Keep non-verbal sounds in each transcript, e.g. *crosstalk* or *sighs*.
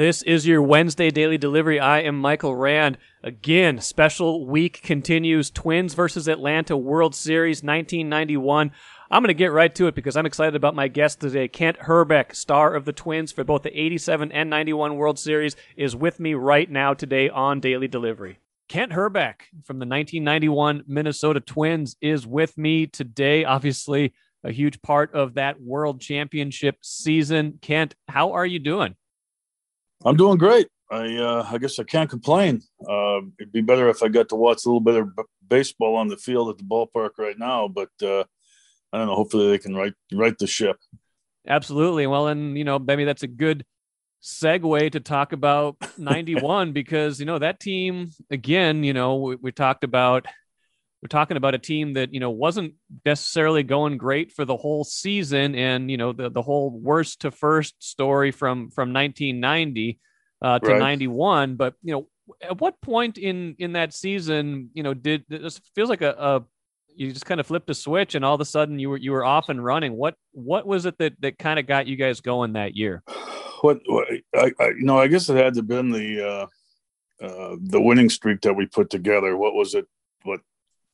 This is your Wednesday daily delivery. I am Michael Rand. Again, special week continues. Twins versus Atlanta World Series 1991. I'm going to get right to it because I'm excited about my guest today. Kent Hrbek, star of the Twins for both the 87 and 91 World Series, is with me right now today on Daily Delivery. Kent Hrbek from the 1991 Minnesota Twins is with me today. Obviously, a huge part of that World Championship season. Kent, how are you doing? I'm doing great. I uh, I guess I can't complain. Uh, it'd be better if I got to watch a little bit of b- baseball on the field at the ballpark right now, but uh, I don't know. Hopefully, they can right right the ship. Absolutely. Well, and you know, maybe that's a good segue to talk about *laughs* 91 because you know that team again. You know, we, we talked about we're talking about a team that you know wasn't necessarily going great for the whole season and you know the, the whole worst to first story from from 1990 uh, to right. 91 but you know at what point in in that season you know did this feels like a, a you just kind of flipped a switch and all of a sudden you were you were off and running. What what was it that that kind of got you guys going that year? *sighs* What, what I, I, you know i guess it had to have been the uh uh the winning streak that we put together. What was it what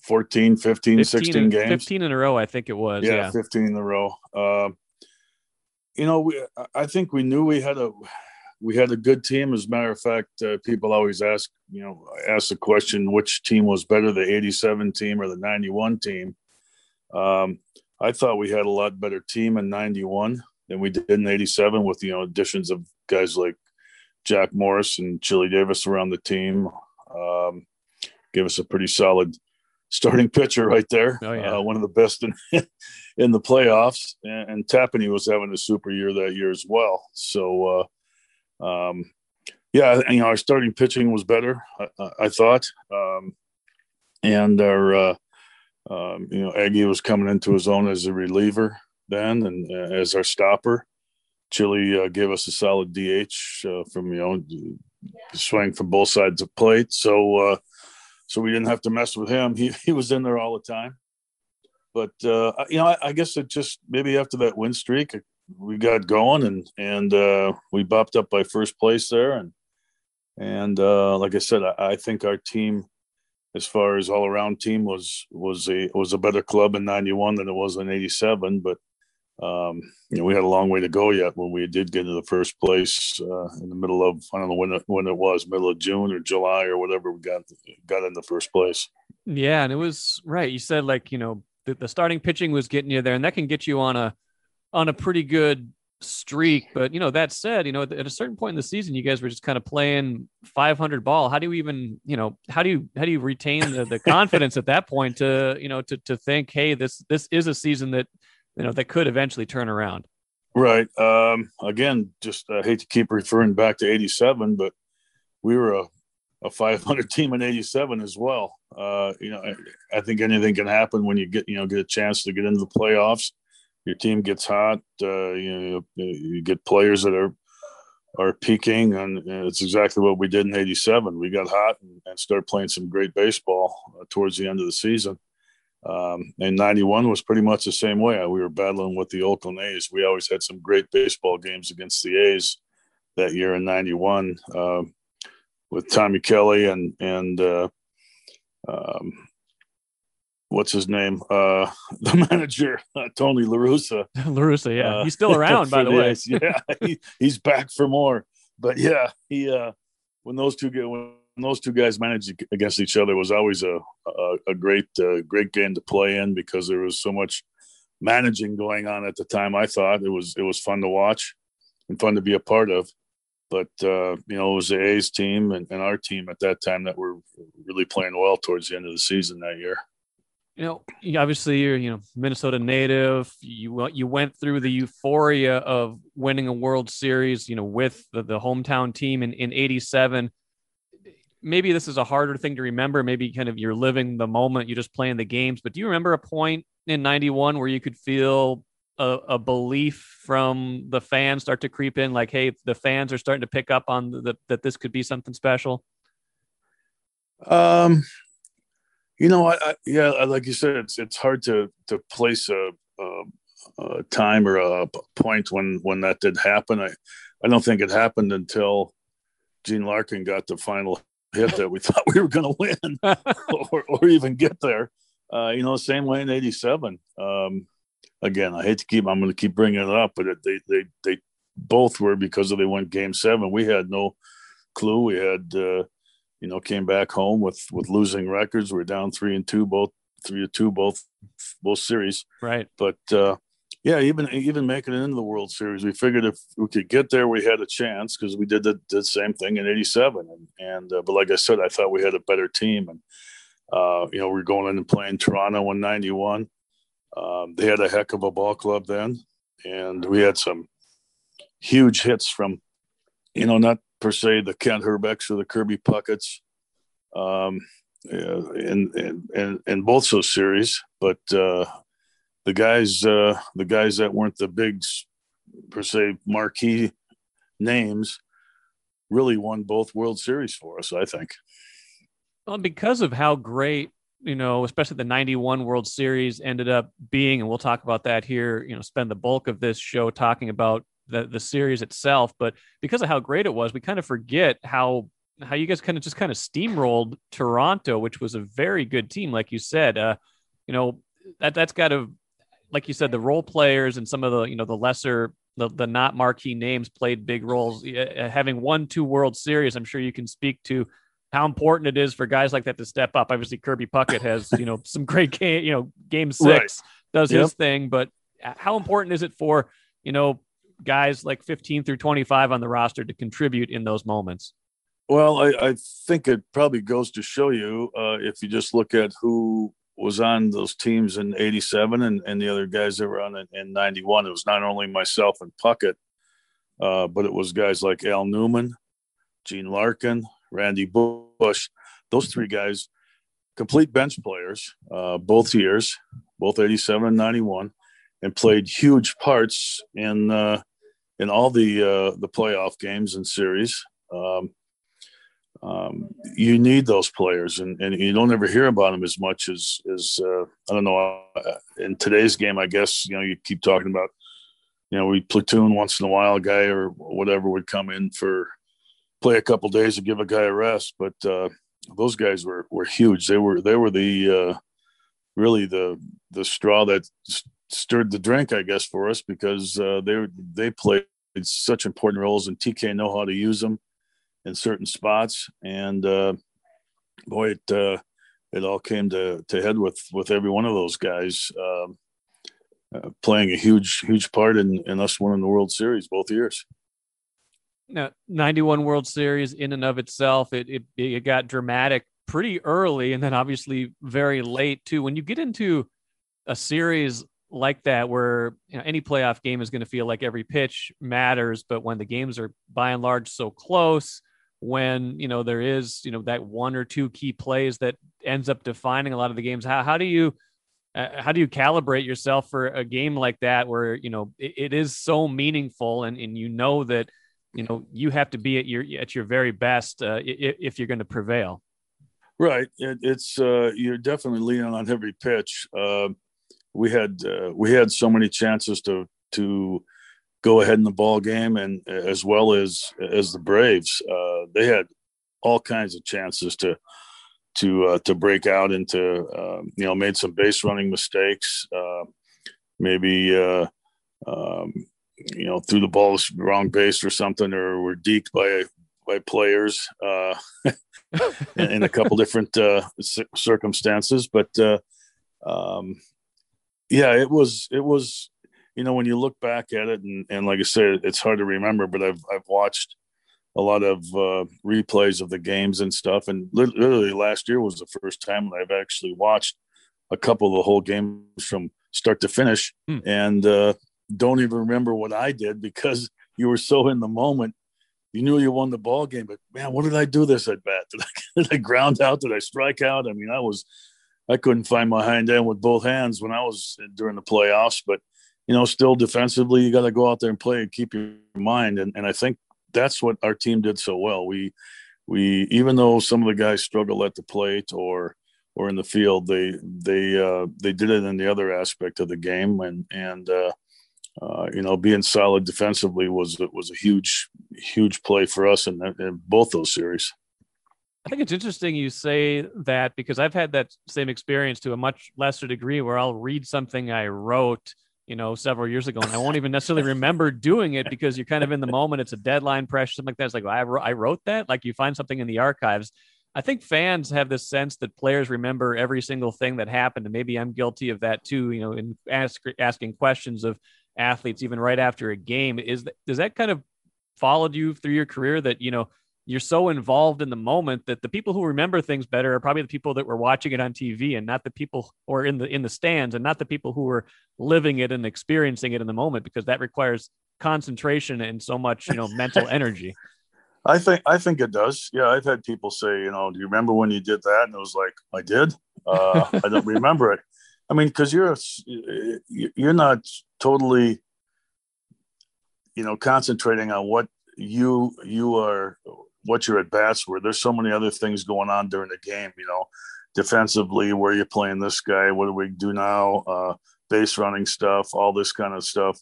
14, 15, 15 16 games. 15 in a row, I think it was. Yeah, yeah. 15 in a row. Uh, you know, we, I think we knew we had a we had a good team. As a matter of fact, uh, people always ask, you know, ask the question which team was better, the 87 team or the 91 team. Um, I thought we had a lot better team in 91 than we did in 87 with, you know, additions of guys like Jack Morris and Chili Davis around the team. Um, gave us a pretty solid starting pitcher right there. Oh, yeah. uh, one of the best in *laughs* in the playoffs. And, and Tapani was having a super year that year as well. So, uh, um, yeah, you know, our starting pitching was better, I, I thought, um, and our uh, um, you know Aggie was coming into his own as a reliever then, and uh, as our stopper. Chili uh, gave us a solid DH uh, from you know swing from both sides of plate. So so we didn't have to mess with him. He *laughs* he was in there all the time. But uh, you know, I, I, guess it just maybe after that win streak, we got going and and uh, we bopped up by first place there. And and uh, like I said, I, I, think our team, as far as all around team, was was a was a better club in '91 than it was in '87. But um, you know, we had a long way to go yet when we did get into the first place uh, in the middle of I don't know when it, when it was middle of June or July or whatever we got got in the first place. Yeah, and it was right. You said like you know the, the starting pitching was getting you there, and that can get you on a on a pretty good streak. But you know that said, you know at a certain point in the season, you guys were just kind of playing 500 ball. How do you even you know how do you how do you retain the, the *laughs* confidence at that point to you know to to think hey this this is a season that you know that could eventually turn around. Right. Um, again, just I hate to keep referring back to '87, but we were a, a 500 *laughs* team in '87 as well. Uh, you know, I, I, think anything can happen when you get you know get a chance to get into the playoffs. Your team gets hot. Uh, you know, you get players that are are peaking, and it's exactly what we did in '87. We got hot and, and started playing some great baseball uh, towards the end of the season. Um, and 91 was pretty much the same way. We were battling with the Oakland A's. We always had some great baseball games against the A's that year in 91 uh, with Tommy Kelly and, and uh, um, what's his name? Uh, *laughs* the manager, uh, Tony LaRussa. LaRussa, *laughs* yeah. Uh, he's still *laughs* around, by the, the way. Yeah, he, he's back for more. But yeah, he, uh, when those two get, when those two guys managed against each other was always a a, a great uh, great game to play in because there was so much managing going on at the time. I thought it was it was fun to watch and fun to be a part of. But uh, you know, it was the A's team and, and our team at that time that were really playing well towards the end of the season that year you know, obviously you're, you know, Minnesota native. You you went through the euphoria of winning a World Series, you know, with the, the hometown team in in '87 maybe this is a harder thing to remember. Maybe kind of you're living the moment, you're just playing the games. But do you remember a point in 91 where you could feel a, a, belief from the fans start to creep in like, hey, the fans are starting to pick up on the, that this could be something special? Um, you know, I, I yeah, like you said, it's it's hard to to place a, a, a time or a point when when that did happen. I I don't think it happened until Gene Larkin got the final hit that we *laughs* thought we were going to win *laughs* or, or, even get there. Uh, you know, same way in '87. Um, again, I hate to keep. I'm going to keep bringing it up, but it, they they they both were because of they went Game Seven. We had no clue. We had uh, you know came back home with with losing records. We we're down three and two both three to two both both series. Right. But uh, yeah, even even making it into the World Series, we figured if we could get there, we had a chance because we did the, the, same thing in '87. And, and uh, but like I said, I thought we had a better team, and uh, you know we are going in and playing Toronto in '91. Um, they had a heck of a ball club then, and we had some huge hits from, you know, not per se the Kent Hrbeks or the Kirby Pucketts, um, in, in in in both those series, but uh, the guys uh, the guys that weren't the big per se marquee names really won both World Series for us. I think. Well, because of how great you know, especially the 91 World Series ended up being, and we'll talk about that here, you know, spend the bulk of this show talking about the, the series itself. But because of how great it was, we kind of forget how, how you guys kind of just kind of steamrolled Toronto, which was a very good team. Like you said, uh, you know, that that's got to like you said, the role players and some of the you know the lesser the, the not marquee names played big roles. Uh, having won two World Series, I'm sure you can speak to how important it is for guys like that to step up. Obviously, Kirby Puckett has you know some great game, you know, game six right. does yep. his thing, but how important is it for you know guys like 15 through 25 on the roster to contribute in those moments? Well, I, I think it probably goes to show you uh, if you just look at who was on those teams in 87 and, and the other guys that were on in, in 91. It was not only myself and Puckett, uh, but it was guys like Al Newman, Gene Larkin, Randy Bush. Those three guys, complete bench players, uh, both years, both 87 and 91, and played huge parts in uh, in all the uh, the playoff games and series. Um, um, you need those players, and, and you don't ever hear about them as much as as uh, I don't know. Uh, in today's game, I guess you know you keep talking about, you know, we platoon once in a while, a guy or whatever would come in for play a couple days to give a guy a rest, but uh, those guys were were huge. They were they were the uh, really the the straw that stirred the drink, I guess, for us because uh, they they played such important roles, and TK know how to use them in certain spots, and uh, boy, it uh, it all came to, to head with with every one of those guys um, uh, playing a huge huge part in, in us winning the World Series both years. Now, 91 World Series in and of itself, it, it, it got dramatic pretty early and then obviously very late too. When you get into a series like that where you know, any playoff game is going to feel like every pitch matters, but when the games are by and large so close, when you know there is you know that one or two key plays that ends up defining a lot of the games how, how do you uh, how do you calibrate yourself for a game like that where you know it, it is so meaningful and, and you know that you know you have to be at your at your very best uh, if, if you're going to prevail? Right. It, it's uh, you're definitely leaning on every pitch. Uh, we had uh, we had so many chances to to go ahead in the ball game, and as well as as the Braves, uh, they had all kinds of chances to to uh, to break out into uh, you know made some base running mistakes, uh, maybe uh, um, you know threw the ball wrong base or something, or were deked by by players uh, *laughs* in, a couple different circumstances, but. Um, yeah, it was it was you know, when you look back at it, and, and like I said, it's hard to remember, but I've I've watched a lot of uh, replays of the games and stuff, and literally last year was the first time that I've actually watched a couple of the whole games from start to finish, hmm. and uh, don't even remember what I did because *laughs* you were so in the moment. You knew you won the ball game, but man, what did I do this at bat? *laughs* Did I, did I ground out? Did I strike out? I mean, I was I couldn't find my hind end with both hands when I was during the playoffs, but you know, still defensively, you got to go out there and play and keep your mind. And, and I think that's what our team did so well. We, we, even though some of the guys struggle at the plate or, or in the field, they, they, uh, they did it in the other aspect of the game. And, and, uh, uh, you know, being solid defensively was was a huge, huge play for us in, in both those series. I think it's interesting you say that because I've had that same experience to a much lesser degree where I'll read something I wrote, you know, several years ago and I won't even necessarily *laughs* remember doing it because you're kind of in the moment. It's a deadline pressure, something like that. It's like, well, I, wrote, I wrote that. Like you find something in the archives. I think fans have this sense that players remember every single thing that happened. And maybe I'm guilty of that too, you know, in ask, asking questions of athletes, even right after a game. Is that, does that kind of followed you through your career that, you know, you're so involved in the moment that the people who remember things better are probably the people that were watching it on TV and not the people or in the in the stands and not the people who were living it and experiencing it in the moment because that requires concentration and so much you know mental *laughs* energy. I think I think it does. Yeah, I've had people say, you know, do you remember when you did that? And it was like, I did. Uh, *laughs* I don't remember it. I mean, because you're you're not totally, you know, concentrating on what you you are what your at bats were. There's so many other things going on during the game. You know, defensively, where you're playing this guy, what do we do now? Uh, base running stuff, all this kind of stuff.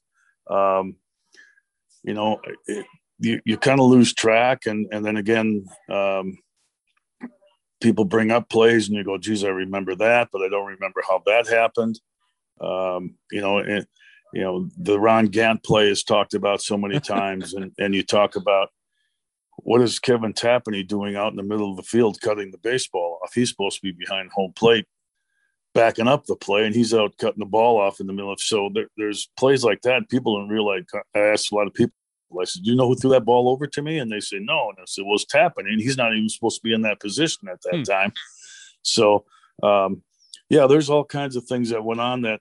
Um, you know, it, you, you kind of lose track, and and then again, um, people bring up plays, and you go, "Geez, I remember that, but I don't remember how that happened." Um, you know, and you know the Ron Gant play is talked about so many *laughs* times, and and you talk about what is Kevin Tapani doing out in the middle of the field cutting the baseball off? He's supposed to be behind home plate, backing up the play, and he's out cutting the ball off in the middle of. So there, there's plays like that. People don't realize. I asked a lot of people. I said, "Do you know who threw that ball over to me?" And they say, "No." And I said, "Well, it's Tapani, and he's not even supposed to be in that position at that hmm. time." So, um, yeah, there's all kinds of things that went on that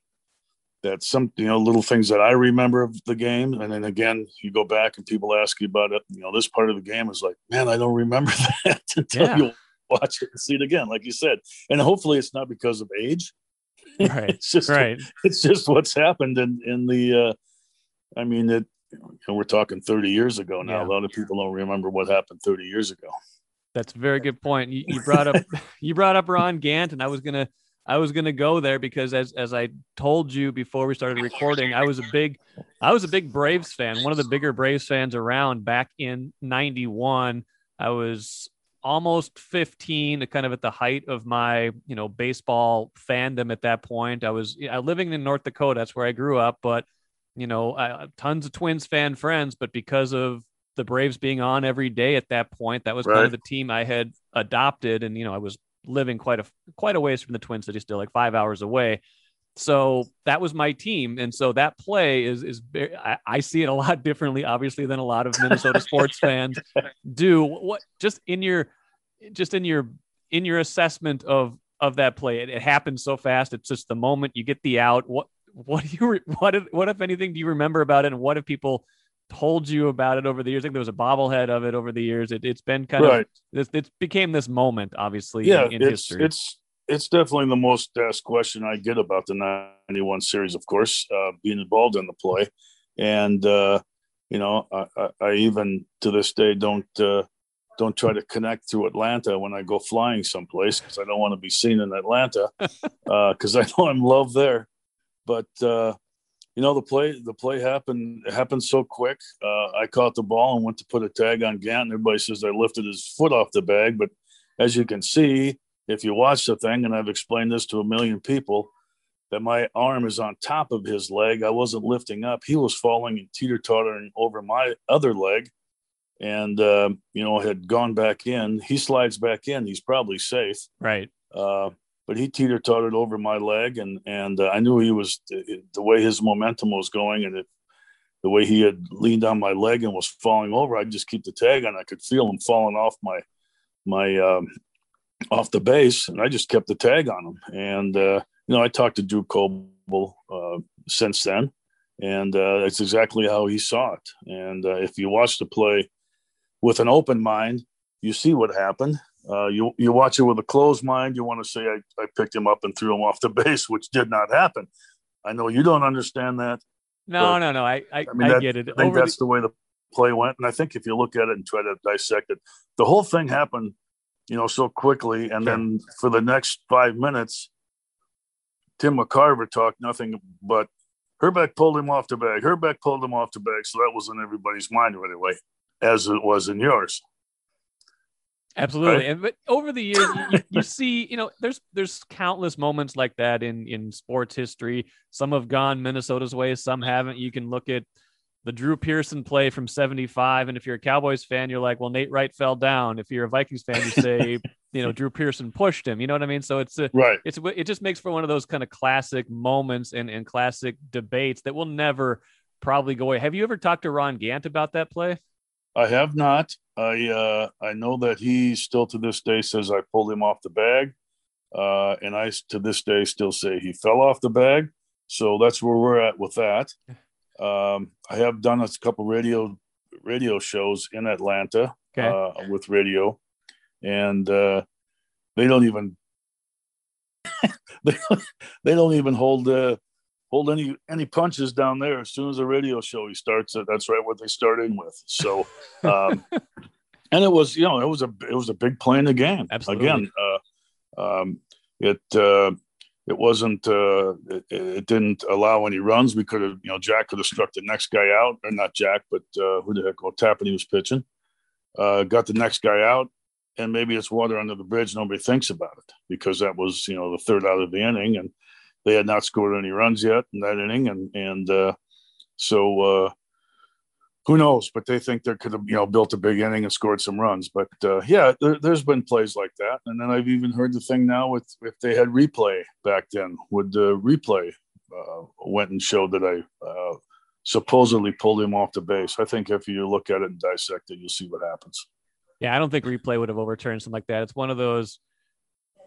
that some you know little things that I remember of the game, and then again you go back and people ask you about it. You know, this part of the game is like, man, I don't remember *laughs* that until yeah. you watch it and see it again, like you said. And hopefully, it's not because of age. *laughs* Right. it's just right. It's just what's happened in in the. Uh, I mean, it. You know, we're talking 30 years ago now. Yeah. A lot of people don't remember what happened 30 years ago. That's a very good point. You, you brought up *laughs* you brought up Ron Gant, and I was gonna I was going to go there because as as I told you before we started recording, I was a big I was a big Braves fan, one of the bigger Braves fans around back in 91. I was almost 15, kind of at the height of my, you know, baseball fandom at that point. I was I living in North Dakota, that's where I grew up, but you know, I, tons of Twins fan friends, but because of the Braves being on every day at that point, that was right. kind of the team I had adopted and you know, I was living quite a quite a ways from the Twin Cities, still like five hours away. So that was my team, and so that play is is I, I see it a lot differently, obviously, than a lot of Minnesota *laughs* sports fans do. What just in your just in your in your assessment of of that play, it, it happened so fast. It's just the moment you get the out. What what do you what if, what if anything do you remember about it, and what if people told you about it over the years. I think there was a bobblehead of it over the years. It, has been kind right. of this. It became this moment, obviously. Yeah, in, in it's, history. It's it's definitely the most asked question I get about the '91 series. Of course, uh, being involved in the play, and uh, you know, I, I, I, even to this day don't. Uh, don't try to connect through Atlanta when I go flying someplace because I don't want to be seen in Atlanta because *laughs* uh, I know I'm loved there. But uh, you know the play the play happened happened so quick. Uh, i caught the ball and went to put a tag on gant and everybody says i lifted his foot off the bag. But as you can see if you watch the thing and i've explained this to a million people that my arm is on top of his leg. I wasn't lifting up. He was falling and teeter-tottering over my other leg. And uh, you know had gone back in. He slides back in. He's probably safe. Right. Uh, but he teeter tottered over my leg, and and uh, I knew he was the way his momentum was going, and it, the way he had leaned on my leg and was falling over. I'd just keep the tag on. I could feel him falling off my my um, off the base, and I just kept the tag on him. And uh, you know, I talked to Drew Coble uh, since then, and uh, that's exactly how he saw it. And uh, if you watch the play with an open mind, you see what happened. Uh, you you watch it with a closed mind. You want to say I, I picked him up and threw him off the *laughs* base, which did not happen. I know you don't understand that. No, no, no. I I, I, mean, I get it. I think Over that's the... the way the play went, and I think if you look at it and try to dissect it, the whole thing happened, you know, so quickly, and sure. then for the next five minutes, Tim McCarver talked nothing but Hrbek pulled him off the bag. Hrbek pulled him off the bag. So that was in everybody's mind right away, as it was in yours. Absolutely, right? and but over the years, you, you, see, you know, there's there's countless moments like that in in sports history. Some have gone Minnesota's way, some haven't. You can look at the Drew Pearson play from '75, and if you're a Cowboys fan, you're like, well, Nate Wright fell down. If you're a Vikings fan, you say, you know, Drew Pearson pushed him. You know what I mean? So it's a, right. It's it just makes for one of those kind of classic moments and and classic debates that will never probably go away. Have you ever talked to Ron Gant about that play? I have not. I uh, I know that he still to this day says I pulled him off the bag, uh, and I to this day still say he fell off the bag. So that's where we're at with that. Um, I have done a couple radio radio shows in Atlanta okay. uh, with radio, and uh, they don't even they, *laughs* they don't even hold uh, hold any any punches down there. As soon as the radio show he starts it, that's right what they start in with. So, *laughs* um, and it was you know it was a it was a big play in the game. Absolutely. Again, uh, um, it uh, it wasn't uh, it, it, didn't allow any runs. We could have you know Jack could have struck the next guy out, or not Jack, but uh, who the heck? Well, he was pitching. Uh, got the next guy out, and maybe it's water under the bridge. Nobody thinks about it because that was you know the third out of the inning, and they had not scored any runs yet in that inning, and and uh, so uh, who knows? But they think they could have you know built a big inning and scored some runs. But uh, yeah, there, has been plays like that, and then I've even heard the thing now with if they had replay back then, would the replay uh, went and showed that I uh, supposedly pulled him off the base. I think if you look at it and dissect it, you'll see what happens. Yeah, I don't think replay would have overturned something like that. It's one of those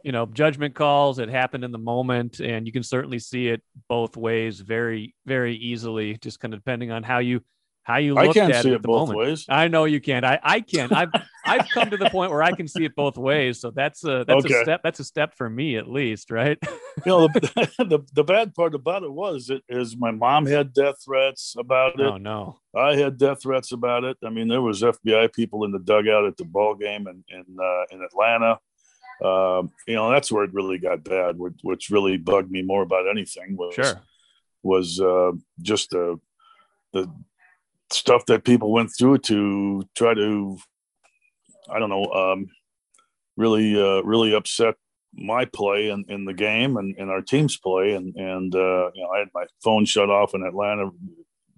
you know judgment calls it happened in the moment and you can certainly see it both ways very very easily just kind of depending on how you how you look at it, at the moment. Ways. I know you can't. I I can. I've *laughs* I've come to the point where I can see it both ways. So that's a that's okay. a step. That's a step for me at least, right? *laughs* you know, the, *laughs* the, the bad part about it was it is my mom had death threats about it. Oh no, I had death threats about it. I mean, there was FBI people in the dugout at the ball game in in uh, in Atlanta. Um, you know, that's where it really got bad. Which, which really bugged me more about anything was sure. was uh, just the the stuff that people went through to try to, I don't know, um, really uh, really upset my play in, in the game and, and our team's play. And and uh, you know, I had my phone shut off in Atlanta.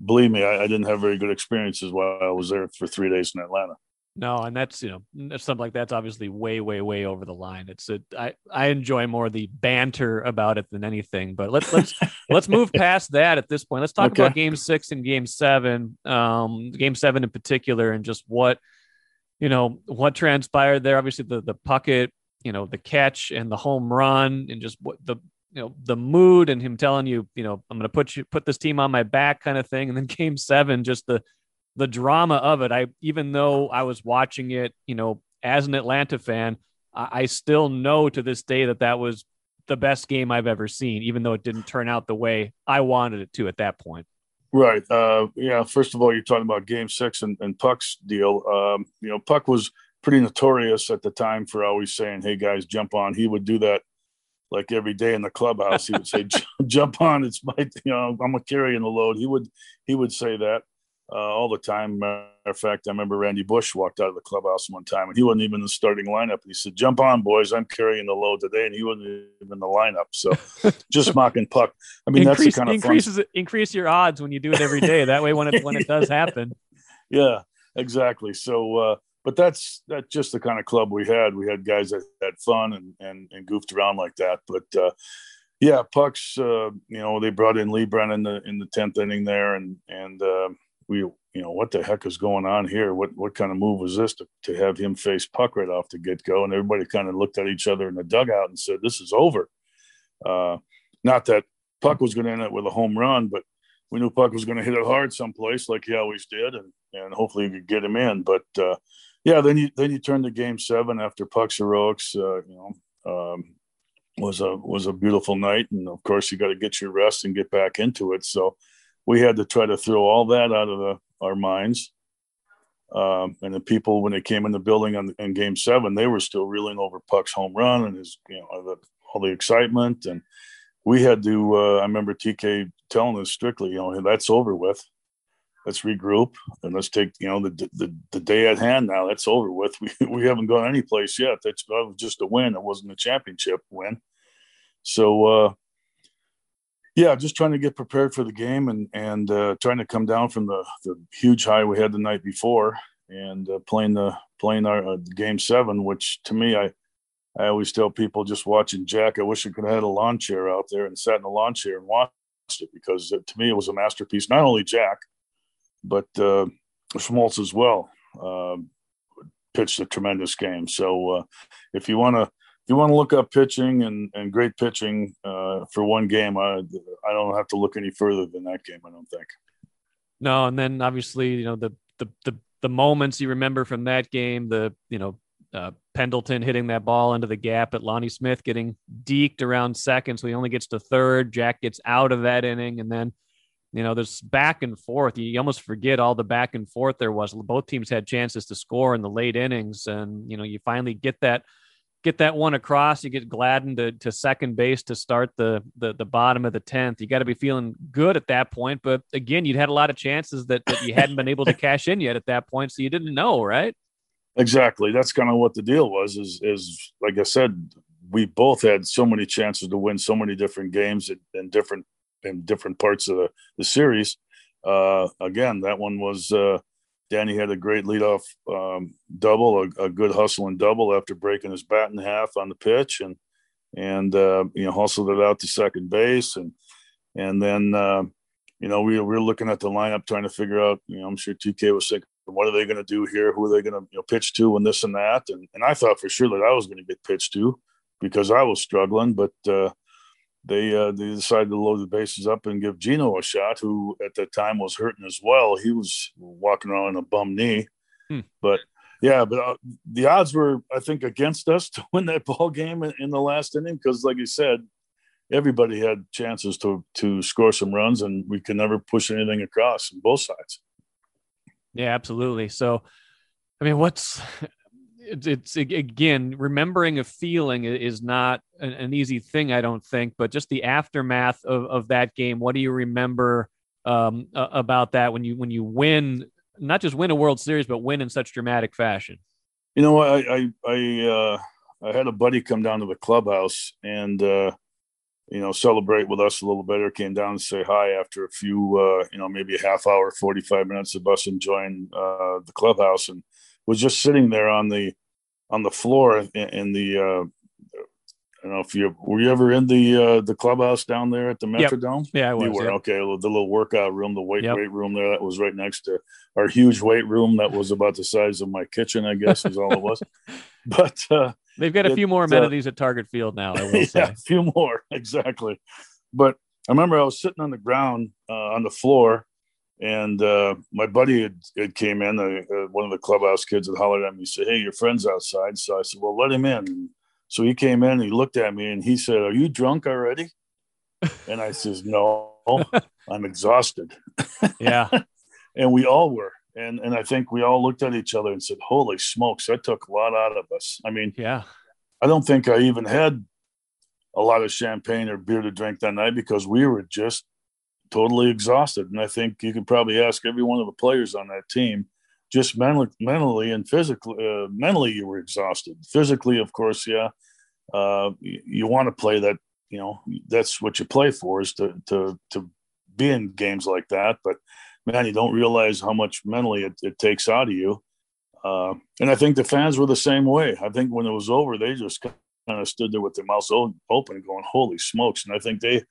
Believe me, I, I didn't have very good experiences while I was there for three days in Atlanta. No, and that's you know something like that's obviously way, way, way over the line. It's a I I enjoy more the banter about it than anything. But let's let's *laughs* let's move past that at this point. Let's talk okay. about Game Six and Game Seven, um, Game Seven in particular, and just what you know what transpired there. Obviously, the the Puckett, you know, the catch and the home run, and just what the you know the mood and him telling you, you know, I'm going to put you put this team on my back, kind of thing. And then *laughs* Game Seven, just the the drama of it. I even though I was watching it, you know, as an Atlanta fan, I, I still know to this day that that was the best game I've ever seen, even though it didn't turn out the way I wanted it to at that point. Right. Uh, yeah. First of all, you're talking about Game Six and, and Puck's deal. Um, you know, Puck was pretty notorious at the time for always saying, "Hey guys, jump on." He would do that like every day in the clubhouse. He would say, *laughs* "Jump on, it's my, you know, I'm carrying the load." He would he would say that uh, all the time. Matter of fact, I remember Randy Bush walked out of the clubhouse one time and he wasn't even in the starting lineup. He said, "Jump on, boys! I'm carrying the load today," and he wasn't even in the lineup. So, *laughs* just mocking puck. I mean, increase, that's the kind of increases fun... increase your odds when you do it every day. That way, when it when it does *laughs* happen. yeah, exactly. So, uh, but that's that's just the kind of club we had. We had guys that had fun and and, and goofed around like that. But uh, yeah, pucks. Uh, you know, they brought in Leibrandt in the in the tenth inning there, and and uh, we you know what the heck is going on here? What what kind of move was this to, to have him face puck right off the get-go? And everybody kind of looked at each other in the dugout and said this is over. Uh, not that puck was going to end up with a home run but we knew puck was going to hit it hard someplace like he always did and and hopefully we could get him in. But uh, yeah then you then you turn to game seven after puck's heroics uh, you know um, was a was a beautiful night. And of course you got to get your rest and get back into it. So we had to try to throw all that out of the, our minds. Um, and the people, when they came in the building on, in Game Seven, they were still reeling over Puck's home run and his, you know, the, all the excitement. And we had to. Uh, I remember TK telling us strictly, you know, that's over with. Let's regroup and let's take, you know, the the, the day at hand now. That's over with. *laughs* We we haven't gone any place yet. That's that was just a win. It wasn't a championship win. So uh, yeah, just trying to get prepared for the game and and uh, trying to come down from the the huge high we had the night before and uh, playing the playing our uh, game seven, which to me I I always tell people just watching Jack, I wish I could have had a lawn chair out there and sat in a lawn chair and watched it because it, to me it was a masterpiece. Not only Jack, but uh, Smoltz as well uh, pitched a tremendous game. So uh, if you want to you want to look up pitching and, and great pitching uh, for one game, I I don't have to look any further than that game. I don't think. No, and then obviously you know the the the the moments you remember from that game, the you know uh, Pendleton hitting that ball into the gap at Lonnie Smith getting deked around second, so he only gets to third. Jack gets out of that inning, and then you know there's back and forth. You almost forget all the back and forth there was. Both teams had chances to score in the late innings, and you know you finally get that get that one across. You get Gladden to, to second base to start the the, the bottom of the tenth. You got to be feeling good at that point. But again, you'd had a lot of chances that, that you hadn't been able to cash in yet at that point, so you didn't know, right? Exactly. That's kind of what the deal was. Is is like I said, we both had so many chances to win so many different games in, in different in different parts of the, the series. Uh, again, that one was uh, Danny had a great leadoff um, double, a, a, good hustle and double after breaking his bat in half on the pitch, and and uh, you know hustled it out to second base, and and then uh, you know we, we were looking at the lineup trying to figure out. You know, I'm sure TK was thinking, what are they going to do here? Who are they going to you know pitch to, and this and that, and and I thought for sure that I was going to get pitched to because I was struggling, but uh, they uh, they decided to load the bases up and give Gino a shot, who at that time was hurting as well. He was walking around on a bum knee, hmm. but yeah, but uh, the odds were I think against us *laughs* to win that ball game in, in the last inning because, like you said, everybody had chances to to score some runs, and we could never push anything across on both sides. Yeah, absolutely. So, I mean, what's it's, it's again remembering a feeling is not an, an, easy thing i don't think but just the aftermath of, of that game what do you remember um, about that when you when you win not just win a world series but win in such dramatic fashion? You know i i i, uh, I had a buddy come down to the clubhouse and uh, you know celebrate with us a little better came down and say hi after a few uh, you know maybe a half hour 45 minutes of us enjoying uh, the clubhouse. And was just sitting there on the on the floor in, in the uh, I don't know if you were you ever in the uh, the clubhouse down there at the Metrodome. Yep. Yeah, I was. You were yep. okay. The little workout room, the weight yep. weight room there, that was right next to our huge weight room that was about the size of my kitchen. I guess is all it was. *laughs* But uh, they've got a few more uh, amenities uh, at Target Field now. I will *laughs* yeah, say. a few more *laughs* exactly. But I remember I was sitting on the ground uh, on the floor and uh, my buddy had, had came in, uh, uh, one of the clubhouse kids had hollered at me. He said, "Hey, your friend's outside." So I said, "Well, let him in." So he came in. he looked at me and he said, "Are you drunk already?" and I says, "No, *laughs* I'm exhausted." yeah, *laughs* and we all were. And and I think we all looked at each other and said, "Holy smokes, that took a lot out of us." I mean, yeah, I don't think I even had a lot of champagne or beer to drink that night because we were just totally exhausted. And I think you could probably ask every one of the players on that team, just mentally, mentally and physically. Uh, mentally, you were exhausted. Physically, of course, yeah. Uh, you, you want to play that. You know, that's what you play for is to to to be in games like that. But man, you don't realize how much mentally it, it takes out of you. Uh, and I think the fans were the same way. I think when it was over, they just kind of stood there with their mouths open, going, "Holy smokes!" And I think they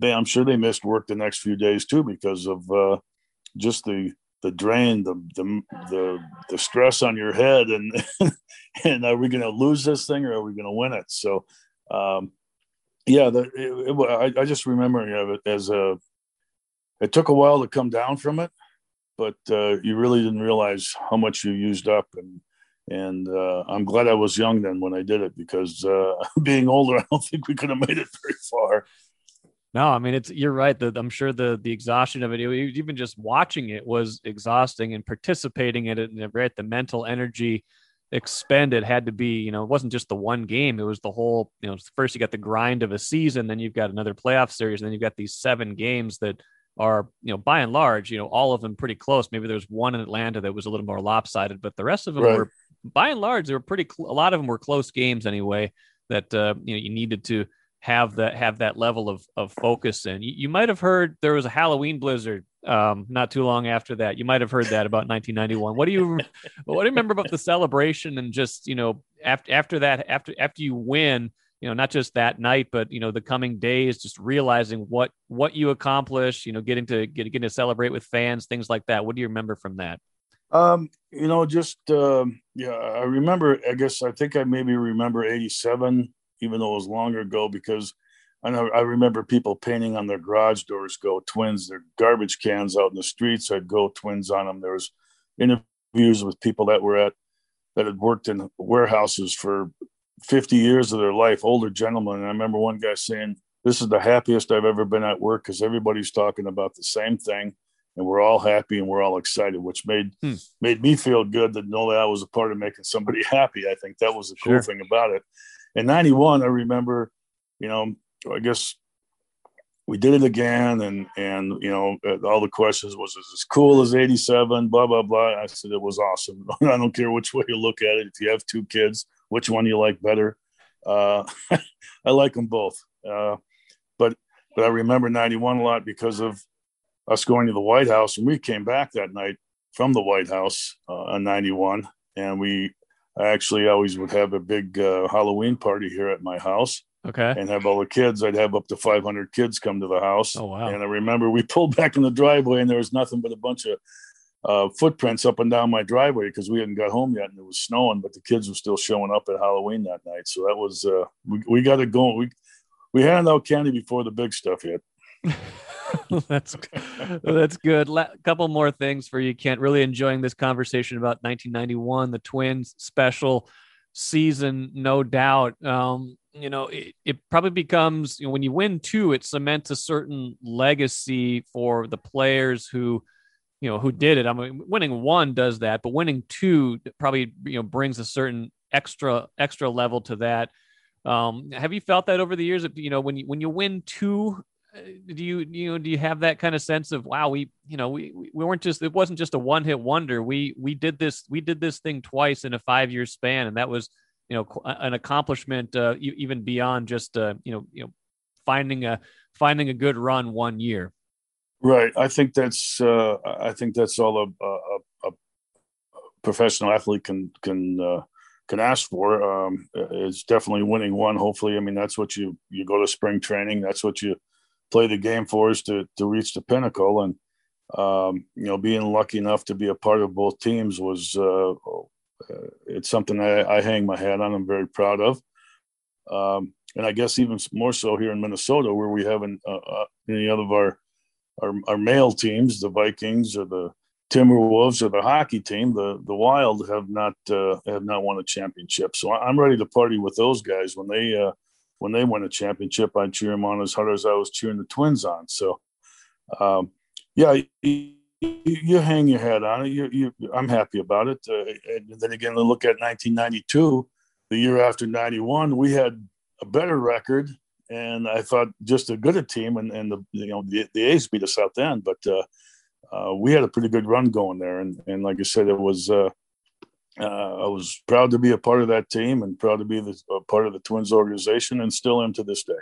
they I'm sure they missed work the next few days too because of uh, just the the drain, the the the, the stress on your head, and *laughs* and are we going to lose this thing or are we going to win it? So, um, yeah, the, it, it, I, I just remember it as a. It took a while to come down from it, but uh, you really didn't realize how much you used up, and and uh, I'm glad I was young then when I did it because uh, *laughs* being older, I don't think we could have made it very far. No, I mean it's you're right. The, I'm sure the the exhaustion of it, even just watching it, was exhausting, and participating in it, and right, the mental energy expended had to be, you know, it wasn't just the one game. It was the whole, you know, first you got the grind of a season, then you've got another playoff series, and then you've got these seven games that are, you know, by and large, you know, all of them pretty close. Maybe there's one in Atlanta that was a little more lopsided, but the rest of them right. were, by and large, they were pretty. Cl- a lot of them were close games anyway. That uh, you know you needed to have that have that level of of focus in. You, you might have heard there was a Halloween blizzard um, not too long after that. You might have heard that about 1991. What do you *laughs* what do you remember about the celebration and just you know after after that after after you win you know not just that night but you know the coming days just realizing what what you accomplished you know getting to get, getting to celebrate with fans things like that what do you remember from that um you know just uh, yeah i remember i guess i think i maybe remember 87 even though it was longer ago because I know I remember people painting on their garage doors "Go Twins." Their garbage cans out in the streets had "Go Twins" on them. There was interviews with people that were at that had worked in warehouses for 50 years of their life, older gentlemen. And I remember one guy saying, "This is the happiest I've ever been at work because everybody's talking about the same thing." And we're all happy and we're all excited, which made hmm. made me feel good to know that I was a part of making somebody *laughs* happy. I think that was the cool sure. thing about it. In '91, I remember, you know, I guess we did it again and and you know uh, all the questions was is as cool as 87 blah blah blah. I said it was awesome. *laughs* I don't care which way you look at it. If you have two kids which one you like better? Uh, *laughs* i like them both. Uh, but but i remember 91 a lot because of us going to the white house and we came back that night from the white house uh, on 91 and we actually always would have a big uh, halloween party here at my house Okay. And have all the kids. I'd have up to 500 kids come to the house. Oh, wow. And I remember we *laughs* pulled back in the driveway and there was nothing but a bunch of uh, footprints up and down my driveway because we hadn't got home yet and it was snowing, but the kids were still showing up at Halloween that night. So that was, uh, we, we got it going. We, we handed out candy before the big stuff hit. *laughs* *laughs* that's that's good. A couple more things for you, Kent. Really enjoying this conversation about 1991, the Twins special season, no doubt. Um, you know, it, it probably becomes you know, when you win two, it cements a certain legacy for the players who, you know, who did it. I mean, winning one does that, but winning two probably you know brings a certain extra extra level to that. Um, have you felt that over the years? You know, when you when you win two, do you you know do you have that kind of sense of wow we you know we we weren't just it wasn't just a one hit wonder we we did this we did this thing twice in a five year span and that was you know an accomplishment uh, even beyond just uh, you know you know finding a finding a good run one year. Right. I think that's uh, I think that's all a, a, a professional athlete can can uh, can ask for. Um, it's definitely winning one. Hopefully, I mean that's what you you go to spring training. That's what you play the game for us to to reach the pinnacle. And um, you know, being lucky enough to be a part of both teams was uh, uh, it's something I, I, hang my hat on. I'm very proud of. Um, and I guess even more so here in Minnesota, where we haven't uh, uh, any other of our, our, our male teams, the Vikings or the Timberwolves or the hockey team, the the Wild have not uh, have not won a championship. So I'm ready to party with those guys when they uh, when they win a championship. I cheer them on as hard as I was cheering the Twins on. So um, yeah, you, hang your head on it. You, you, I'm happy about it. Uh, and then again, look at 1992, the year after 91, we had a better record, and I thought just a good a team, and, and the you know the, the A's beat us out then, but uh, uh, we had a pretty good run going there, and and like I said, it was. Uh, I was proud to be a part of that team and proud to be the, a part of the Twins organization, and still am to this day.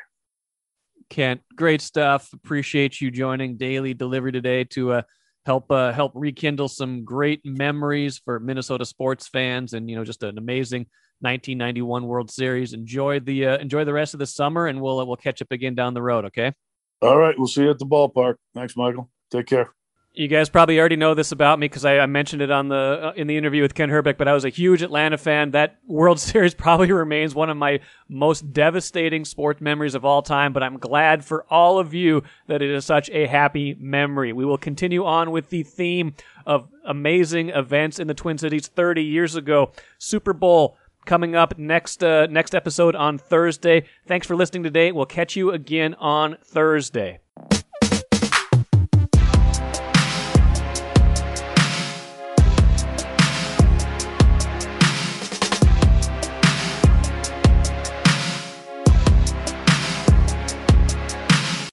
Kent, great stuff. Appreciate you joining Daily Delivery today to uh, help uh, help rekindle some great memories for Minnesota sports fans, and you know, just an amazing 1991 World Series. Enjoy the uh, enjoy the rest of the summer, and we'll we'll catch up again down the road. Okay. All right, we'll see you at the ballpark. Thanks, Michael. Take care you guys probably already know this about me because I, I, mentioned it on the uh, in the interview with Ken Hrbek, But I was a huge Atlanta fan. That World *laughs* Series probably remains one of my most devastating sports memories of all time. But I'm glad for all of you that it is such a happy memory. We will continue on with the theme of amazing events in the Twin Cities 30 years ago. Super Bowl coming up next uh, next episode on Thursday. Thanks for listening today. We'll catch you again on Thursday.